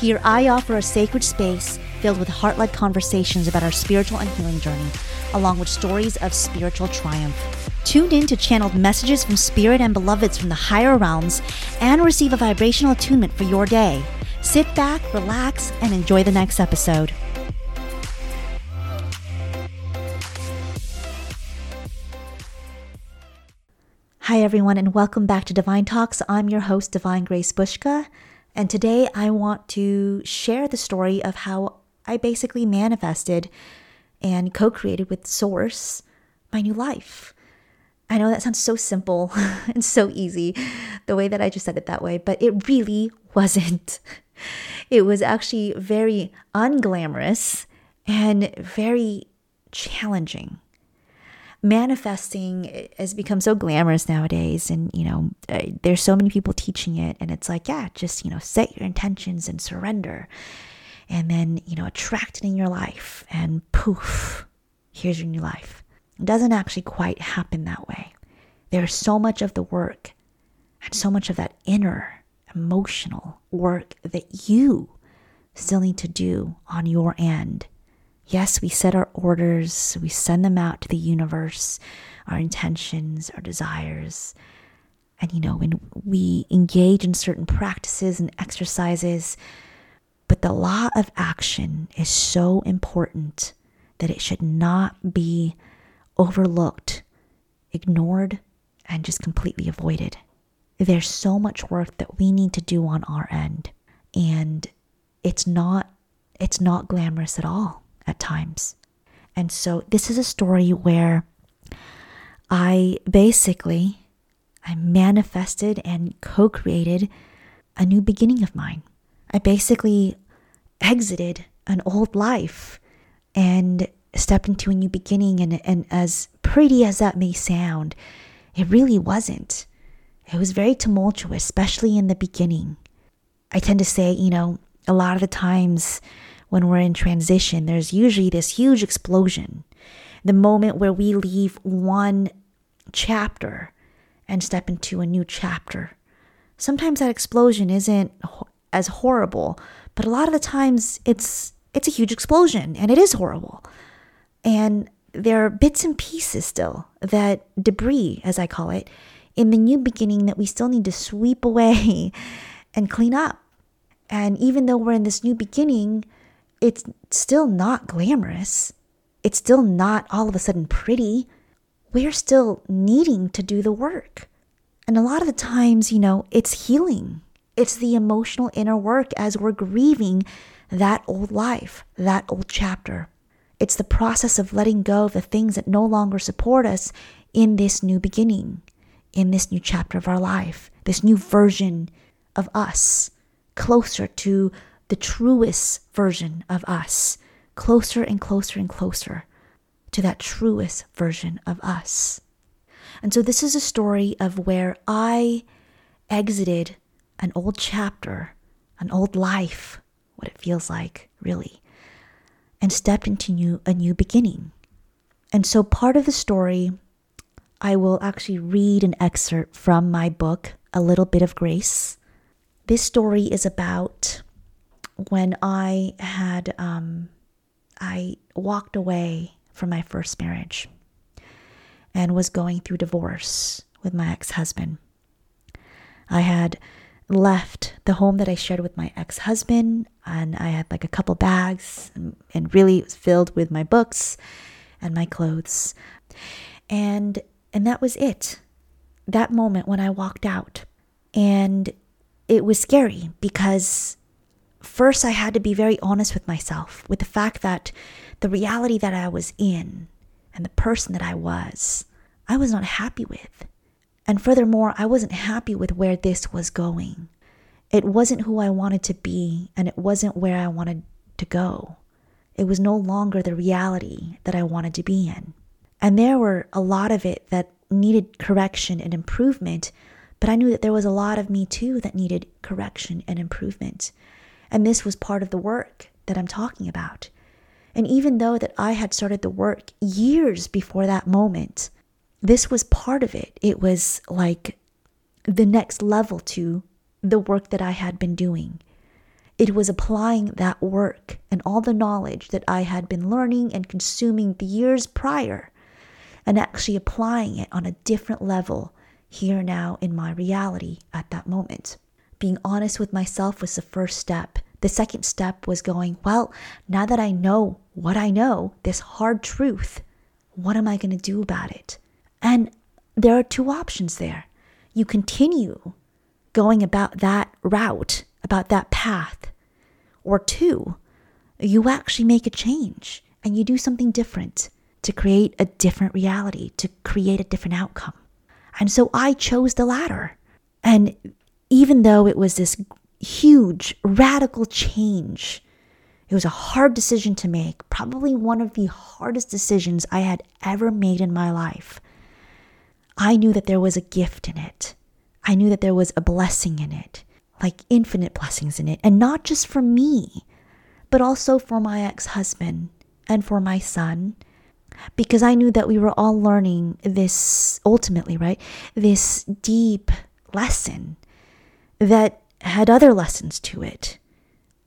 Here, I offer a sacred space filled with heart led conversations about our spiritual and healing journey, along with stories of spiritual triumph. Tune in to channeled messages from spirit and beloveds from the higher realms and receive a vibrational attunement for your day. Sit back, relax, and enjoy the next episode. Hi, everyone, and welcome back to Divine Talks. I'm your host, Divine Grace Bushka, and today I want to share the story of how I basically manifested and co created with Source my new life. I know that sounds so simple and so easy, the way that I just said it that way, but it really wasn't. It was actually very unglamorous and very challenging manifesting has become so glamorous nowadays and you know uh, there's so many people teaching it and it's like yeah just you know set your intentions and surrender. And then you know attract it in your life and poof here's your new life. It doesn't actually quite happen that way. There's so much of the work and so much of that inner emotional work that you still need to do on your end Yes, we set our orders, we send them out to the universe, our intentions, our desires. And, you know, when we engage in certain practices and exercises, but the law of action is so important that it should not be overlooked, ignored, and just completely avoided. There's so much work that we need to do on our end, and it's not it's not glamorous at all at times. And so this is a story where I basically I manifested and co-created a new beginning of mine. I basically exited an old life and stepped into a new beginning and and as pretty as that may sound, it really wasn't. It was very tumultuous, especially in the beginning. I tend to say, you know, a lot of the times when we're in transition, there's usually this huge explosion. The moment where we leave one chapter and step into a new chapter. Sometimes that explosion isn't as horrible, but a lot of the times it's it's a huge explosion and it is horrible. And there are bits and pieces still that debris, as I call it, in the new beginning that we still need to sweep away and clean up. And even though we're in this new beginning, it's still not glamorous. It's still not all of a sudden pretty. We're still needing to do the work. And a lot of the times, you know, it's healing. It's the emotional inner work as we're grieving that old life, that old chapter. It's the process of letting go of the things that no longer support us in this new beginning, in this new chapter of our life, this new version of us, closer to the truest version of us, closer and closer and closer to that truest version of us. And so, this is a story of where I exited an old chapter, an old life, what it feels like, really, and stepped into new, a new beginning. And so, part of the story, I will actually read an excerpt from my book, A Little Bit of Grace. This story is about when I had um, I walked away from my first marriage and was going through divorce with my ex-husband. I had left the home that I shared with my ex-husband and I had like a couple bags and, really filled with my books and my clothes. And and that was it. That moment when I walked out. And it was scary because first I had to be very honest with myself with the fact that the reality that I was in and the person that I was, I was not happy with. And furthermore, I wasn't happy with where this was going. It wasn't who I wanted to be, and it wasn't where I wanted to go. It was no longer the reality that I wanted to be in. And there were a lot of it that needed correction and improvement, but I knew that there was a lot of me too that needed correction and improvement. And this was part of the work that I'm talking about. And even though that I had started the work years before that moment, this was part of it. It was like the next level to the work that I had been doing. It was applying that work and all the knowledge that I had been learning and consuming the years prior and actually applying it on a different level here now in my reality at that moment. Being honest with myself was the first step. The second step was going, well, now that I know what I know, this hard truth, what am I going to do about it? And there are two options there. You continue going about that route, about that path. Or two, you actually make a change and you do something different to create a different reality, to create a different outcome. And so I chose the latter. And even though it was this huge, radical change, it was a hard decision to make, probably one of the hardest decisions I had ever made in my life. I knew that there was a gift in it. I knew that there was a blessing in it, like infinite blessings in it, and not just for me, but also for my ex husband and for my son, because I knew that we were all learning this ultimately, right? This deep lesson that had other lessons to it,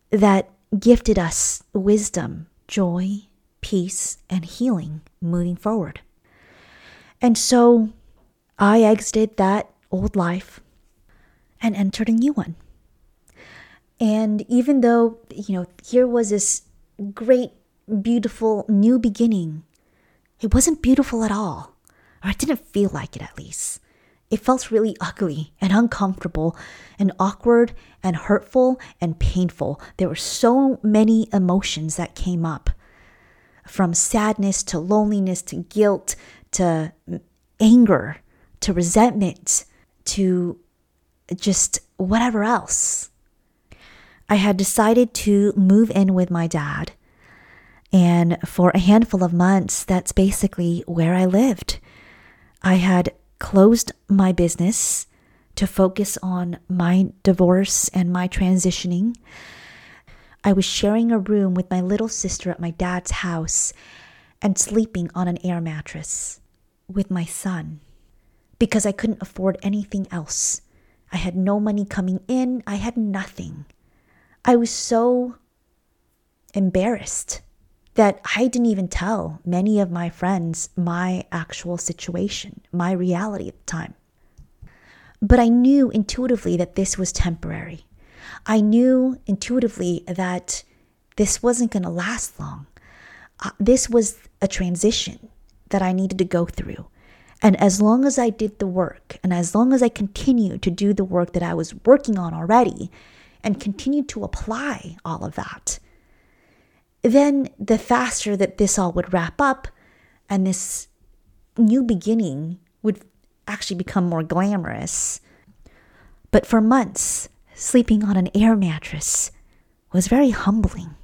that gifted us wisdom, joy, peace, and healing moving forward. And so I exited that old life and entered a new one. And even though, you know, here was this great, beautiful new beginning, it wasn't beautiful at all. Or it didn't feel like it, at least. It felt really ugly and uncomfortable and awkward and hurtful and painful. There were so many emotions that came up from sadness to loneliness to guilt to anger to resentment to just whatever else. I had decided to move in with my dad. And for a handful of months, that's basically where I lived. I had closed my business to focus on my divorce and my transitioning. I was sharing a room with my little sister at my dad's house and sleeping on an air mattress with my son because I couldn't afford anything else. I had no money coming in, I had nothing. I was so embarrassed that I didn't even tell many of my friends my actual situation, my reality at the time. But I knew intuitively that this was temporary. I knew intuitively that this wasn't going to last long. Uh, this was a transition that I needed to go through. And as long as I did the work and as long as I continued to do the work that I was working on already and continued to apply all of that, then the faster that this all would wrap up and this new beginning would actually become more glamorous. But for months, sleeping on an air mattress was very humbling.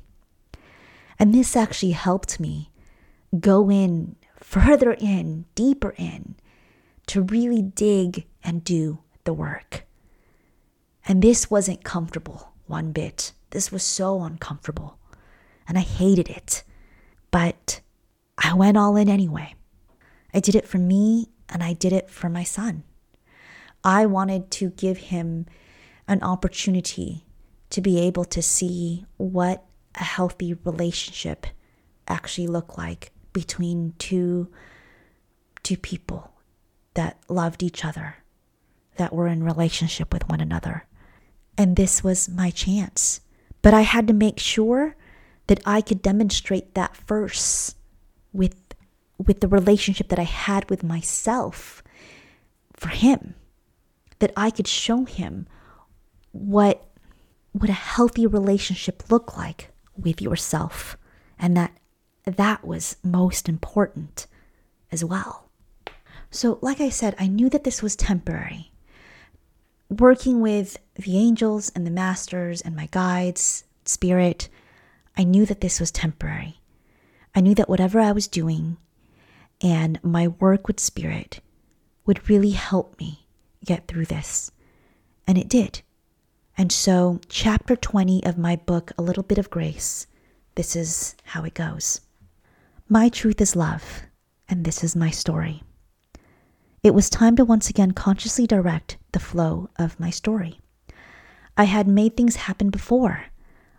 And this actually helped me go in further in, deeper in, to really dig and do the work. And this wasn't comfortable one bit. This was so uncomfortable. And I hated it. But I went all in anyway. I did it for me and I did it for my son. I wanted to give him an opportunity to be able to see what a healthy relationship actually looked like between two two people that loved each other, that were in relationship with one another. And this was my chance. But I had to make sure that I could demonstrate that first with with the relationship that I had with myself for him. That I could show him what what a healthy relationship looked like with yourself and that that was most important as well. So, like I said, I knew that this was temporary. working with the angels and the masters and my guides, spirit, I knew that this was temporary. I knew that whatever I was doing and my work with spirit would really help me get through this. And it did. And so, chapter 20 of my book, A Little Bit of Grace, this is how it goes. My truth is love, and this is my story. It was time to once again consciously direct the flow of my story. I had made things happen before.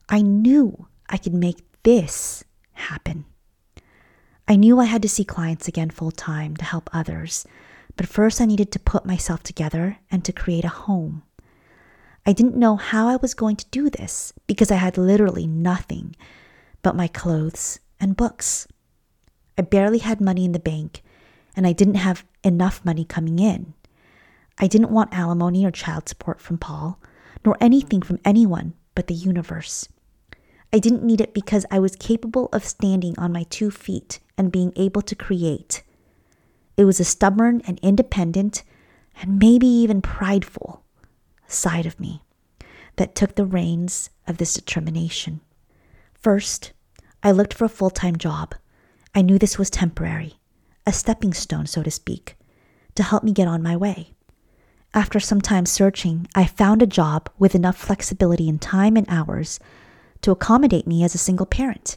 I knew I could make this happen. I knew I had to see clients again full time to help others, but first I needed to put myself together and to create a home. I didn't know how I was going to do this because I had literally nothing but my clothes and books. I barely had money in the bank, and I didn't have enough money coming in. I didn't want alimony or child support from Paul, nor anything from anyone but the universe. I didn't need it because I was capable of standing on my two feet and being able to create. It was a stubborn and independent, and maybe even prideful side of me that took the reins of this determination. First, I looked for a full time job. I knew this was temporary, a stepping stone, so to speak, to help me get on my way. After some time searching, I found a job with enough flexibility in time and hours to accommodate me as a single parent.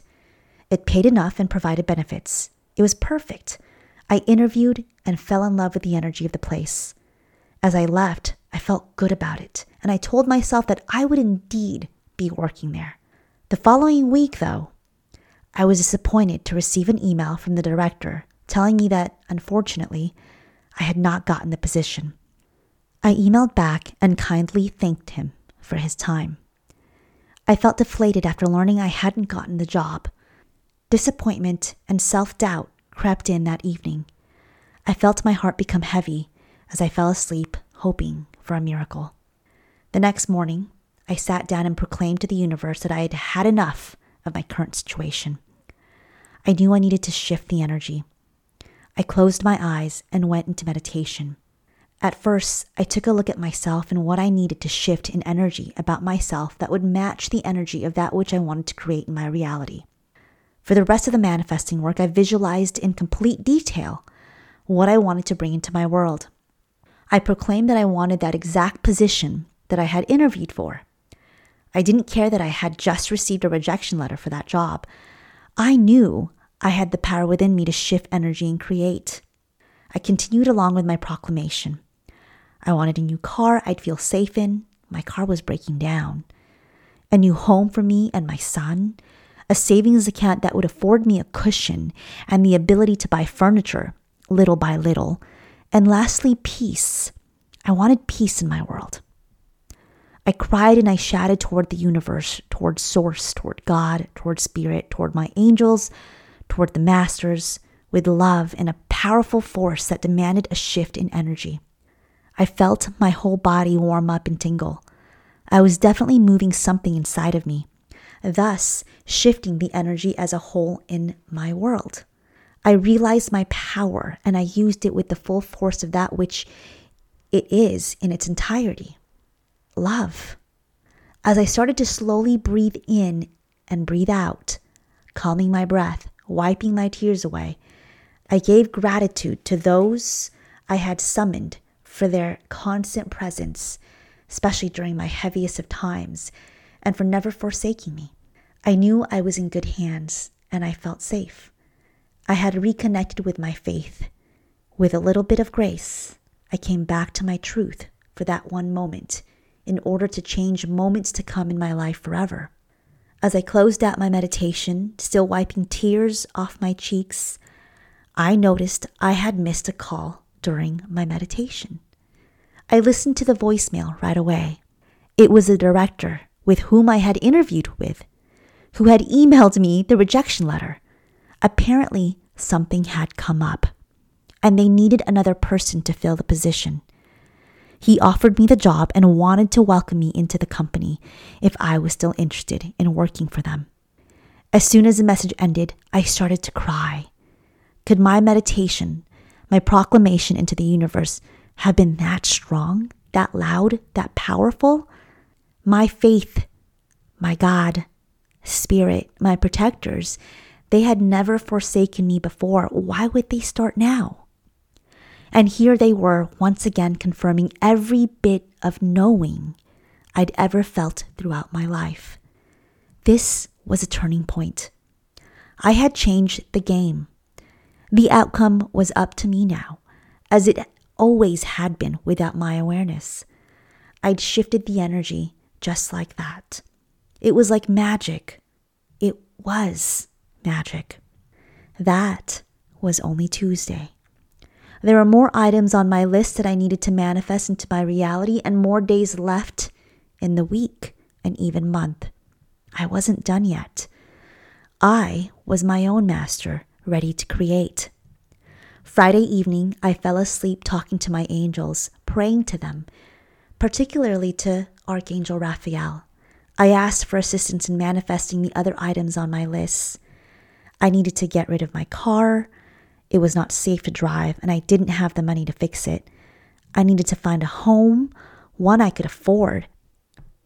It paid enough and provided benefits. It was perfect. I interviewed and fell in love with the energy of the place. As I left, I felt good about it, and I told myself that I would indeed be working there. The following week, though, I was disappointed to receive an email from the director telling me that, unfortunately, I had not gotten the position. I emailed back and kindly thanked him for his time. I felt deflated after learning I hadn't gotten the job. Disappointment and self doubt crept in that evening. I felt my heart become heavy as I fell asleep, hoping for a miracle. The next morning, I sat down and proclaimed to the universe that I had had enough of my current situation. I knew I needed to shift the energy. I closed my eyes and went into meditation. At first, I took a look at myself and what I needed to shift in energy about myself that would match the energy of that which I wanted to create in my reality. For the rest of the manifesting work, I visualized in complete detail what I wanted to bring into my world. I proclaimed that I wanted that exact position that I had interviewed for. I didn't care that I had just received a rejection letter for that job. I knew I had the power within me to shift energy and create. I continued along with my proclamation. I wanted a new car I'd feel safe in. My car was breaking down. A new home for me and my son. A savings account that would afford me a cushion and the ability to buy furniture little by little. And lastly, peace. I wanted peace in my world. I cried and I shouted toward the universe, toward Source, toward God, toward Spirit, toward my angels, toward the masters, with love and a powerful force that demanded a shift in energy. I felt my whole body warm up and tingle. I was definitely moving something inside of me, thus shifting the energy as a whole in my world. I realized my power and I used it with the full force of that which it is in its entirety love. As I started to slowly breathe in and breathe out, calming my breath, wiping my tears away, I gave gratitude to those I had summoned for their constant presence, especially during my heaviest of times, and for never forsaking me. I knew I was in good hands and I felt safe. I had reconnected with my faith. With a little bit of grace, I came back to my truth for that one moment in order to change moments to come in my life forever. As I closed out my meditation, still wiping tears off my cheeks, I noticed I had missed a call during my meditation. I listened to the voicemail right away. It was the director with whom I had interviewed with, who had emailed me the rejection letter. Apparently, something had come up, and they needed another person to fill the position. He offered me the job and wanted to welcome me into the company if I was still interested in working for them. As soon as the message ended, I started to cry. Could my meditation my proclamation into the universe have been that strong that loud, that powerful, my faith, my God, Spirit, my protectors, they had never forsaken me before. Why would they start now? And here they were, once again confirming every bit of knowing I'd ever felt throughout my life. This was a turning point. I had changed the game. The outcome was up to me now, as it always had been without my awareness. I'd shifted the energy just like that. It was like magic. It was magic. That was only Tuesday. There were more items on my list that I needed to manifest into my reality and more days left in the week and even month. I wasn't done yet. I was my own master, ready to create. Friday evening, I fell asleep talking to my angels, praying to them, particularly to Archangel Raphael. I asked for assistance in manifesting the other items on my list. I needed to get rid of my car. It was not safe to drive, and I didn't have the money to fix it. I needed to find a home, one I could afford,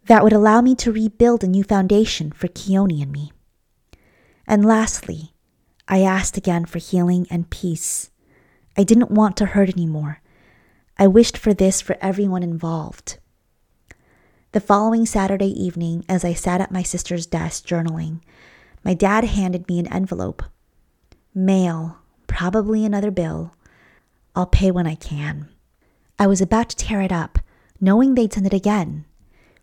that would allow me to rebuild a new foundation for Keone and me. And lastly, I asked again for healing and peace. I didn't want to hurt anymore. I wished for this for everyone involved. The following Saturday evening, as I sat at my sister's desk journaling, my dad handed me an envelope. Mail, probably another bill. I'll pay when I can. I was about to tear it up, knowing they'd send it again,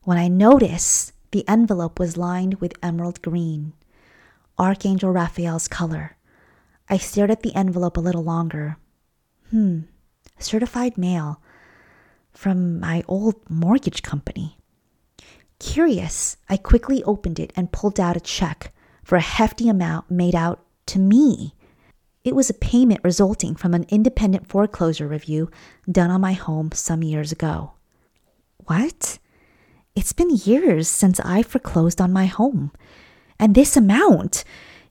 when I noticed the envelope was lined with emerald green, Archangel Raphael's color. I stared at the envelope a little longer. Hmm, certified mail from my old mortgage company. Curious, I quickly opened it and pulled out a check for a hefty amount made out to me. It was a payment resulting from an independent foreclosure review done on my home some years ago. What? It's been years since I foreclosed on my home. And this amount,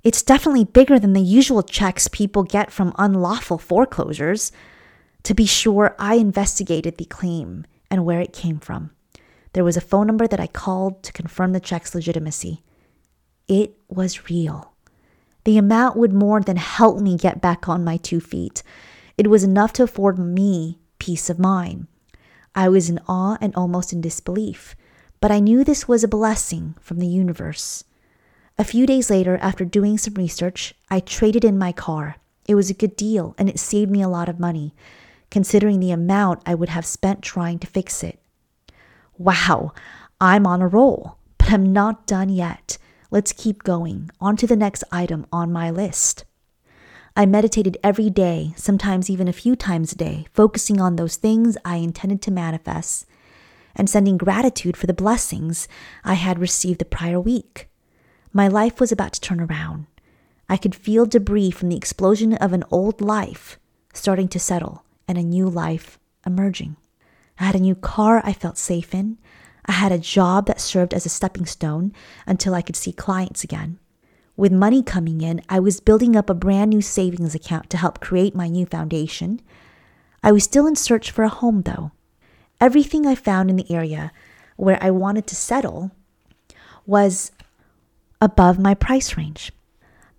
it's definitely bigger than the usual checks people get from unlawful foreclosures. To be sure, I investigated the claim and where it came from. There was a phone number that I called to confirm the check's legitimacy. It was real. The amount would more than help me get back on my two feet. It was enough to afford me peace of mind. I was in awe and almost in disbelief but I knew this was a blessing from the universe. A few days later, after doing some research, I traded in my car. It was a good deal and it saved me a lot of money, considering the amount I would have spent trying to fix it. Wow, I'm on a roll, but I'm not done yet. Let's keep going. On to the next item on my list. I meditated every day, sometimes even a few times a day, focusing on those things I intended to manifest and sending gratitude for the blessings I had received the prior week. My life was about to turn around. I could feel debris from the explosion of an old life starting to settle and a new life emerging. I had a new car I felt safe in. I had a job that served as a stepping stone until I could see clients again. With money coming in, I was building up a brand new savings account to help create my new foundation. I was still in search for a home, though. Everything I found in the area where I wanted to settle was above my price range.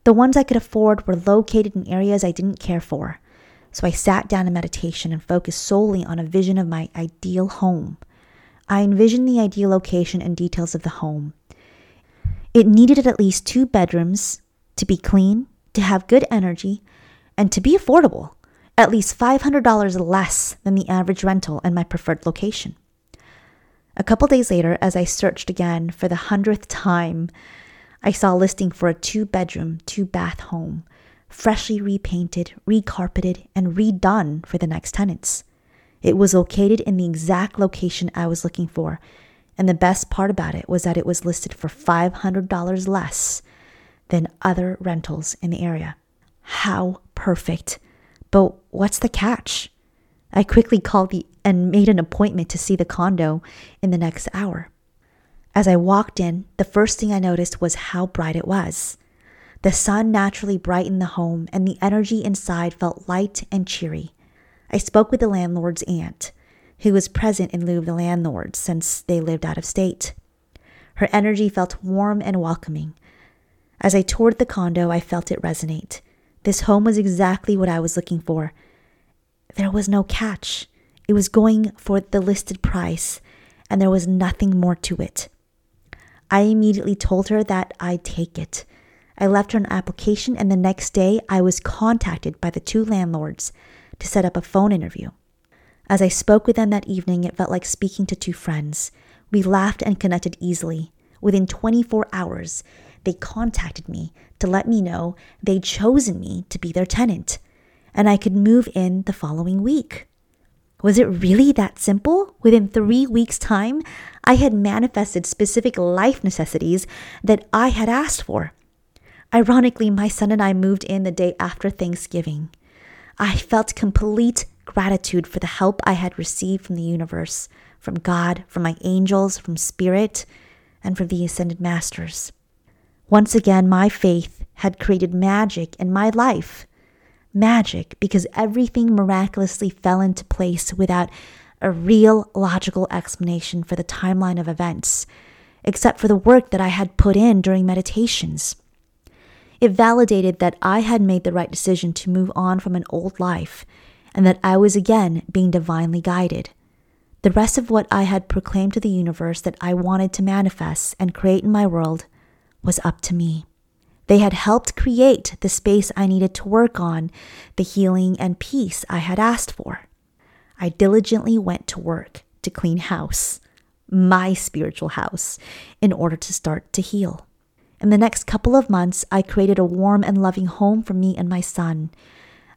The ones I could afford were located in areas I didn't care for. So I sat down in meditation and focused solely on a vision of my ideal home. I envisioned the ideal location and details of the home. It needed at least two bedrooms to be clean, to have good energy, and to be affordable at least $500 less than the average rental in my preferred location. A couple days later, as I searched again for the hundredth time, I saw a listing for a two bedroom, two bath home, freshly repainted, recarpeted, and redone for the next tenants. It was located in the exact location I was looking for, and the best part about it was that it was listed for $500 less than other rentals in the area. How perfect! But what's the catch? I quickly called the and made an appointment to see the condo in the next hour. As I walked in, the first thing I noticed was how bright it was. The sun naturally brightened the home, and the energy inside felt light and cheery. I spoke with the landlord's aunt, who was present in lieu of the landlord since they lived out of state. Her energy felt warm and welcoming. As I toured the condo, I felt it resonate. This home was exactly what I was looking for. There was no catch. It was going for the listed price, and there was nothing more to it. I immediately told her that I'd take it. I left her an application, and the next day I was contacted by the two landlords to set up a phone interview. As I spoke with them that evening, it felt like speaking to two friends. We laughed and connected easily. Within 24 hours, they contacted me to let me know they'd chosen me to be their tenant, and I could move in the following week. Was it really that simple? Within three weeks' time, I had manifested specific life necessities that I had asked for. Ironically, my son and I moved in the day after Thanksgiving. I felt complete gratitude for the help I had received from the universe, from God, from my angels, from Spirit, and from the Ascended Masters. Once again, my faith had created magic in my life. Magic because everything miraculously fell into place without a real logical explanation for the timeline of events, except for the work that I had put in during meditations. It validated that I had made the right decision to move on from an old life and that I was again being divinely guided. The rest of what I had proclaimed to the universe that I wanted to manifest and create in my world was up to me. They had helped create the space I needed to work on, the healing and peace I had asked for. I diligently went to work to clean house, my spiritual house, in order to start to heal. In the next couple of months, I created a warm and loving home for me and my son.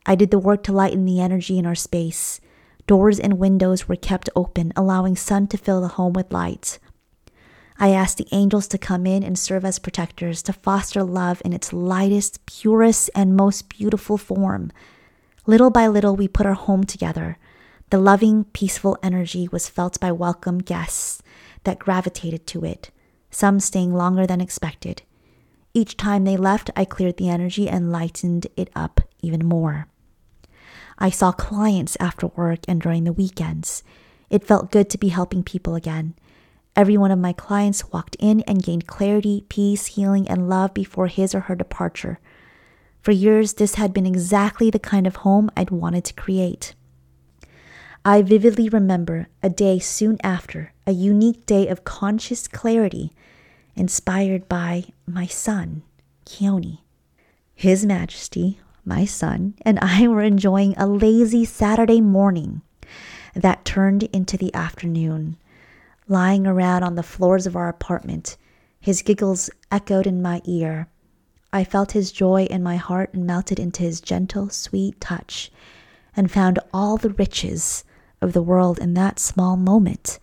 I did the work to lighten the energy in our space. Doors and windows were kept open, allowing sun to fill the home with light. I asked the angels to come in and serve as protectors, to foster love in its lightest, purest, and most beautiful form. Little by little, we put our home together. The loving, peaceful energy was felt by welcome guests that gravitated to it, some staying longer than expected. Each time they left, I cleared the energy and lightened it up even more. I saw clients after work and during the weekends. It felt good to be helping people again. Every one of my clients walked in and gained clarity, peace, healing, and love before his or her departure. For years, this had been exactly the kind of home I'd wanted to create. I vividly remember a day soon after, a unique day of conscious clarity, inspired by my son, Keone. His Majesty my son, and I were enjoying a lazy Saturday morning that turned into the afternoon. Lying around on the floors of our apartment, his giggles echoed in my ear. I felt his joy in my heart and melted into his gentle, sweet touch, and found all the riches of the world in that small moment.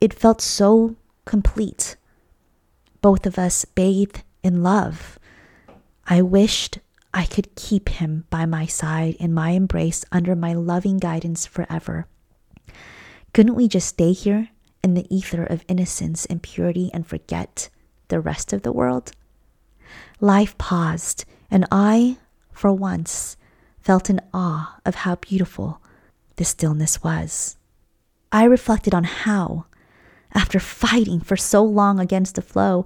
It felt so complete. Both of us bathed in love. I wished I could keep him by my side in my embrace under my loving guidance forever. Couldn't we just stay here in the ether of innocence and purity and forget the rest of the world? Life paused, and I, for once, felt in awe of how beautiful the stillness was. I reflected on how, after fighting for so long against the flow,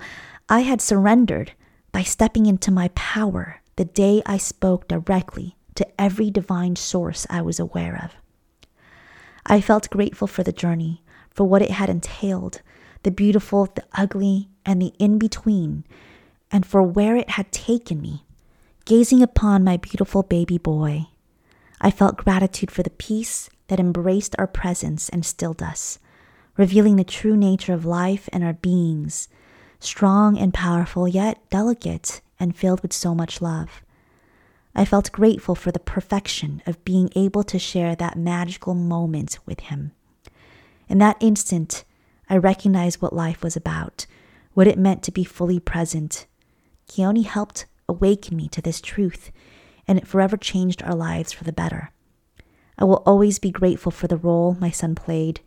I had surrendered by stepping into my power the day I spoke directly to every divine source I was aware of. I felt grateful for the journey, for what it had entailed, the beautiful, the ugly, and the in between, and for where it had taken me. Gazing upon my beautiful baby boy, I felt gratitude for the peace that embraced our presence and stilled us, revealing the true nature of life and our beings, strong and powerful, yet delicate and filled with so much love. I felt grateful for the perfection of being able to share that magical moment with him. In that instant, I recognized what life was about, what it meant to be fully present. Keone helped awaken me to this truth, and it forever changed our lives for the better. I will always be grateful for the role my son played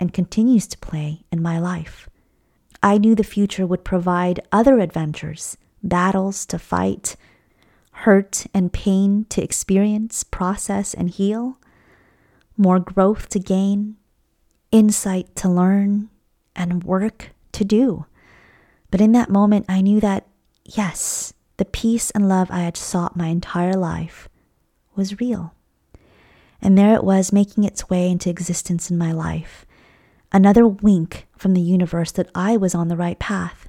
and continues to play in my life. I knew the future would provide other adventures battles to fight, hurt and pain to experience, process, and heal, more growth to gain, insight to learn, and work to do. But in that moment, I knew that, yes, the peace and love I had sought my entire life was real. And there it was, making its way into existence in my life. Another wink from the universe that I was on the right path.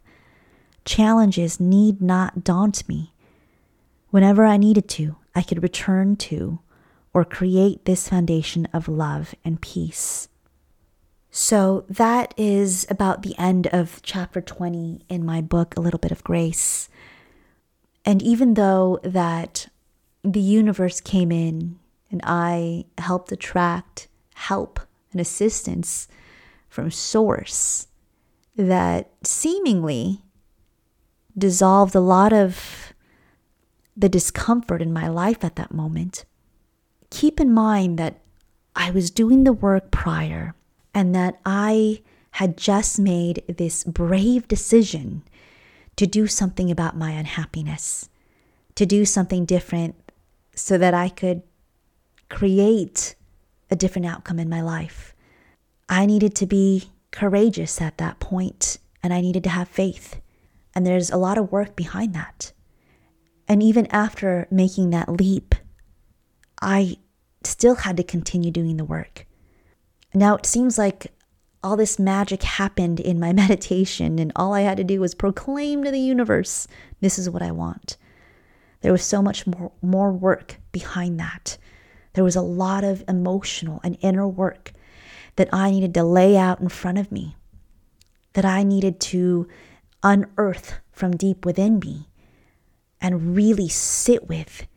Challenges need not daunt me. Whenever I needed to, I could return to or create this foundation of love and peace. So that is about the end of chapter 20 in my book, A Little Bit of Grace. And even though that the universe came in and I helped attract help and assistance from source that seemingly dissolved a lot of the discomfort in my life at that moment. Keep in mind that I was doing the work prior and that I had just made this brave decision to do something about my unhappiness, to do something different so that I could create a different outcome in my life. I needed to be courageous at that point and I needed to have faith. And there's a lot of work behind that. And even after making that leap, I still had to continue doing the work. Now it seems like all this magic happened in my meditation, and all I had to do was proclaim to the universe, This is what I want. There was so much more, more work behind that. There was a lot of emotional and inner work that I needed to lay out in front of me, that I needed to unearth from deep within me and really sit with,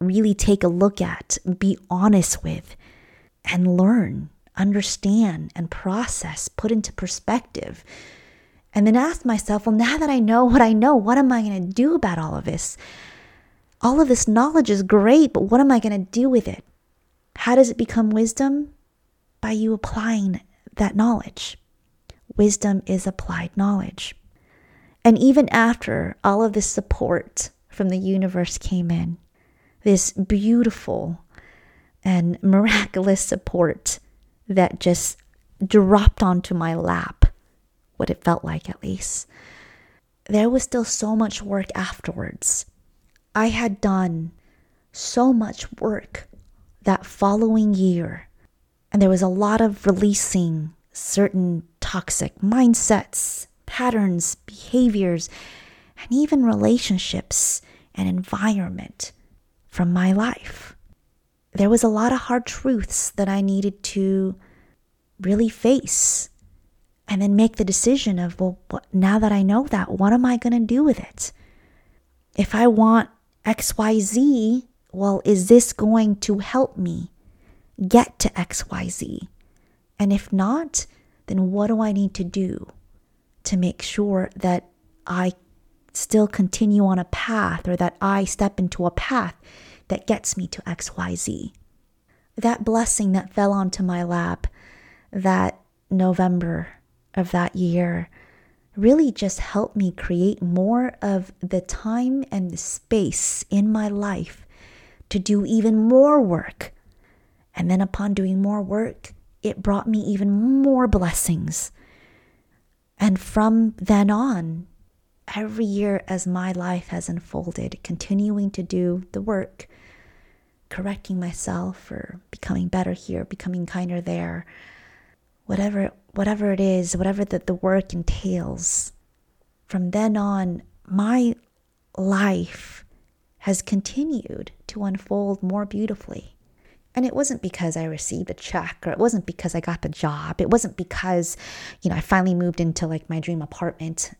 really take a look at, be honest with, and learn understand and process, put into perspective. And then ask myself, well, now that I know what I know, what am I going to do about all of this? All of this knowledge is great, but what am I going to do with it? How does it become wisdom? By you applying that knowledge. Wisdom is applied knowledge. And even after all of this support from the universe came in, this beautiful and miraculous support that just dropped onto my lap, what it felt like at least. There was still so much work afterwards. I had done so much work that following year, and there was a lot of releasing certain toxic mindsets, patterns, behaviors, and even relationships and environment from my life there was a lot of hard truths that I needed to really face and then make the decision of, well, what, now that I know that, what am I going to do with it? If I want XYZ, well, is this going to help me get to XYZ? And if not, then what do I need to do to make sure that I still continue on a path or that I step into a path that gets me to XYZ. That blessing that fell onto my lap that November of that year really just helped me create more of the time and the space in my life to do even more work. And then upon doing more work, it brought me even more blessings. And from then on, every year as my life has unfolded, continuing to do the work, correcting myself or becoming better here, becoming kinder there, whatever whatever it is, whatever that the work entails. From then on, my life has continued to unfold more beautifully. And it wasn't because I received a check or it wasn't because I got the job. It wasn't because, you know, I finally moved into like my dream apartment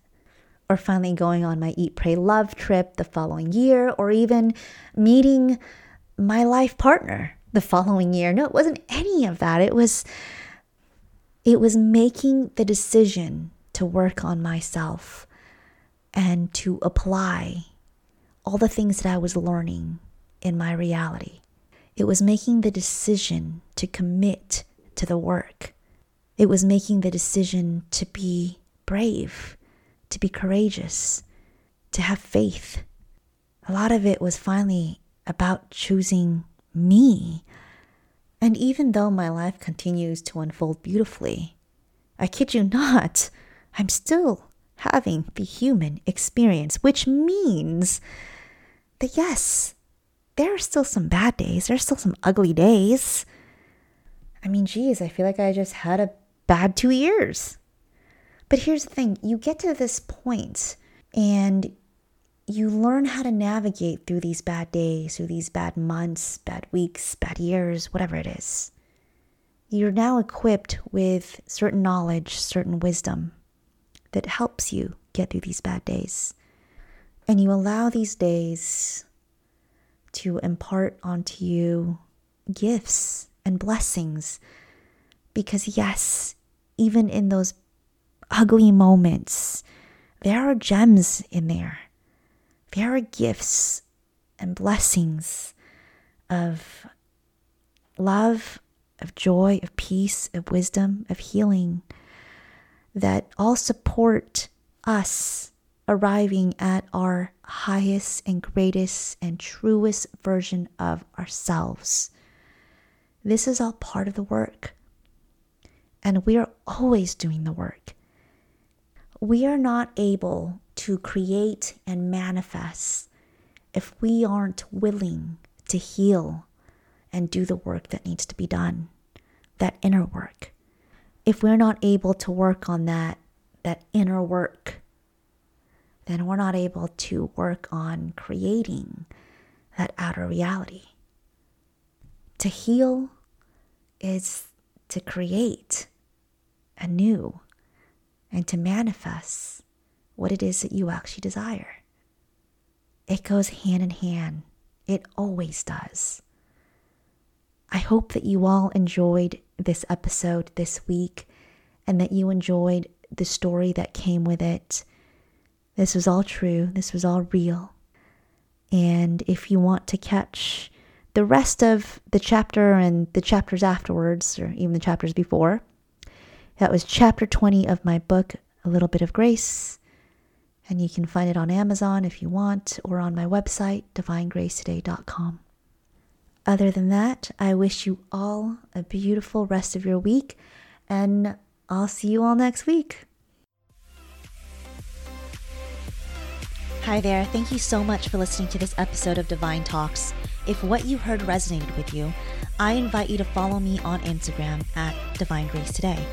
or finally going on my Eat, Pray, Love trip the following year or even meeting my life partner the following year. No, it wasn't any of that. It was it was making the decision to work on myself and to apply all the things that I was learning in my reality. It was making the decision to commit to the work. It was making the decision to be brave, to be courageous, to have faith. A lot of it was finally about choosing me. And even though my life continues to unfold beautifully, I kid you not, I'm still having the human experience, which means that yes, there are still some bad days, there's still some ugly days. I mean, geez, I feel like I just had a bad two years. But here's the thing you get to this point and you learn how to navigate through these bad days, through these bad months, bad weeks, bad years, whatever it is. You're now equipped with certain knowledge, certain wisdom that helps you get through these bad days. And you allow these days to impart onto you gifts and blessings. Because, yes, even in those ugly moments, there are gems in there. There are gifts and blessings of love, of joy, of peace, of wisdom, of healing that all support us arriving at our highest and greatest and truest version of ourselves. This is all part of the work. And we are always doing the work. We are not able to create and manifest if we aren't willing to heal and do the work that needs to be done, that inner work. If we're not able to work on that, that inner work, then we're not able to work on creating that outer reality. To heal is to create anew and to manifest what it is that you actually desire. It goes hand in hand. It always does. I hope that you all enjoyed this episode this week and that you enjoyed the story that came with it this was all true, this was all real. And if you want to catch the rest of the chapter and the chapters afterwards, or even the chapters before, that was chapter 20 of my book, A Little Bit of Grace. And you can find it on Amazon if you want, or on my website, divinegracetoday.com. Other than that, I wish you all a beautiful rest of your week, and I'll see you all next week. Hi there. Thank you so much for listening to this episode of Divine Talks. If what you heard resonated with you, I invite you to follow me on Instagram at Divine Grace Today.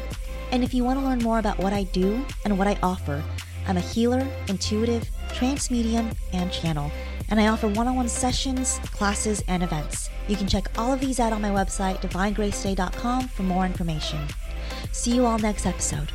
And if you want to learn more about what I do and what I offer, I'm a healer, intuitive, trance medium, and channel, and I offer one on one sessions, classes, and events. You can check all of these out on my website, divinegracetoday.com, for more information. See you all next episode.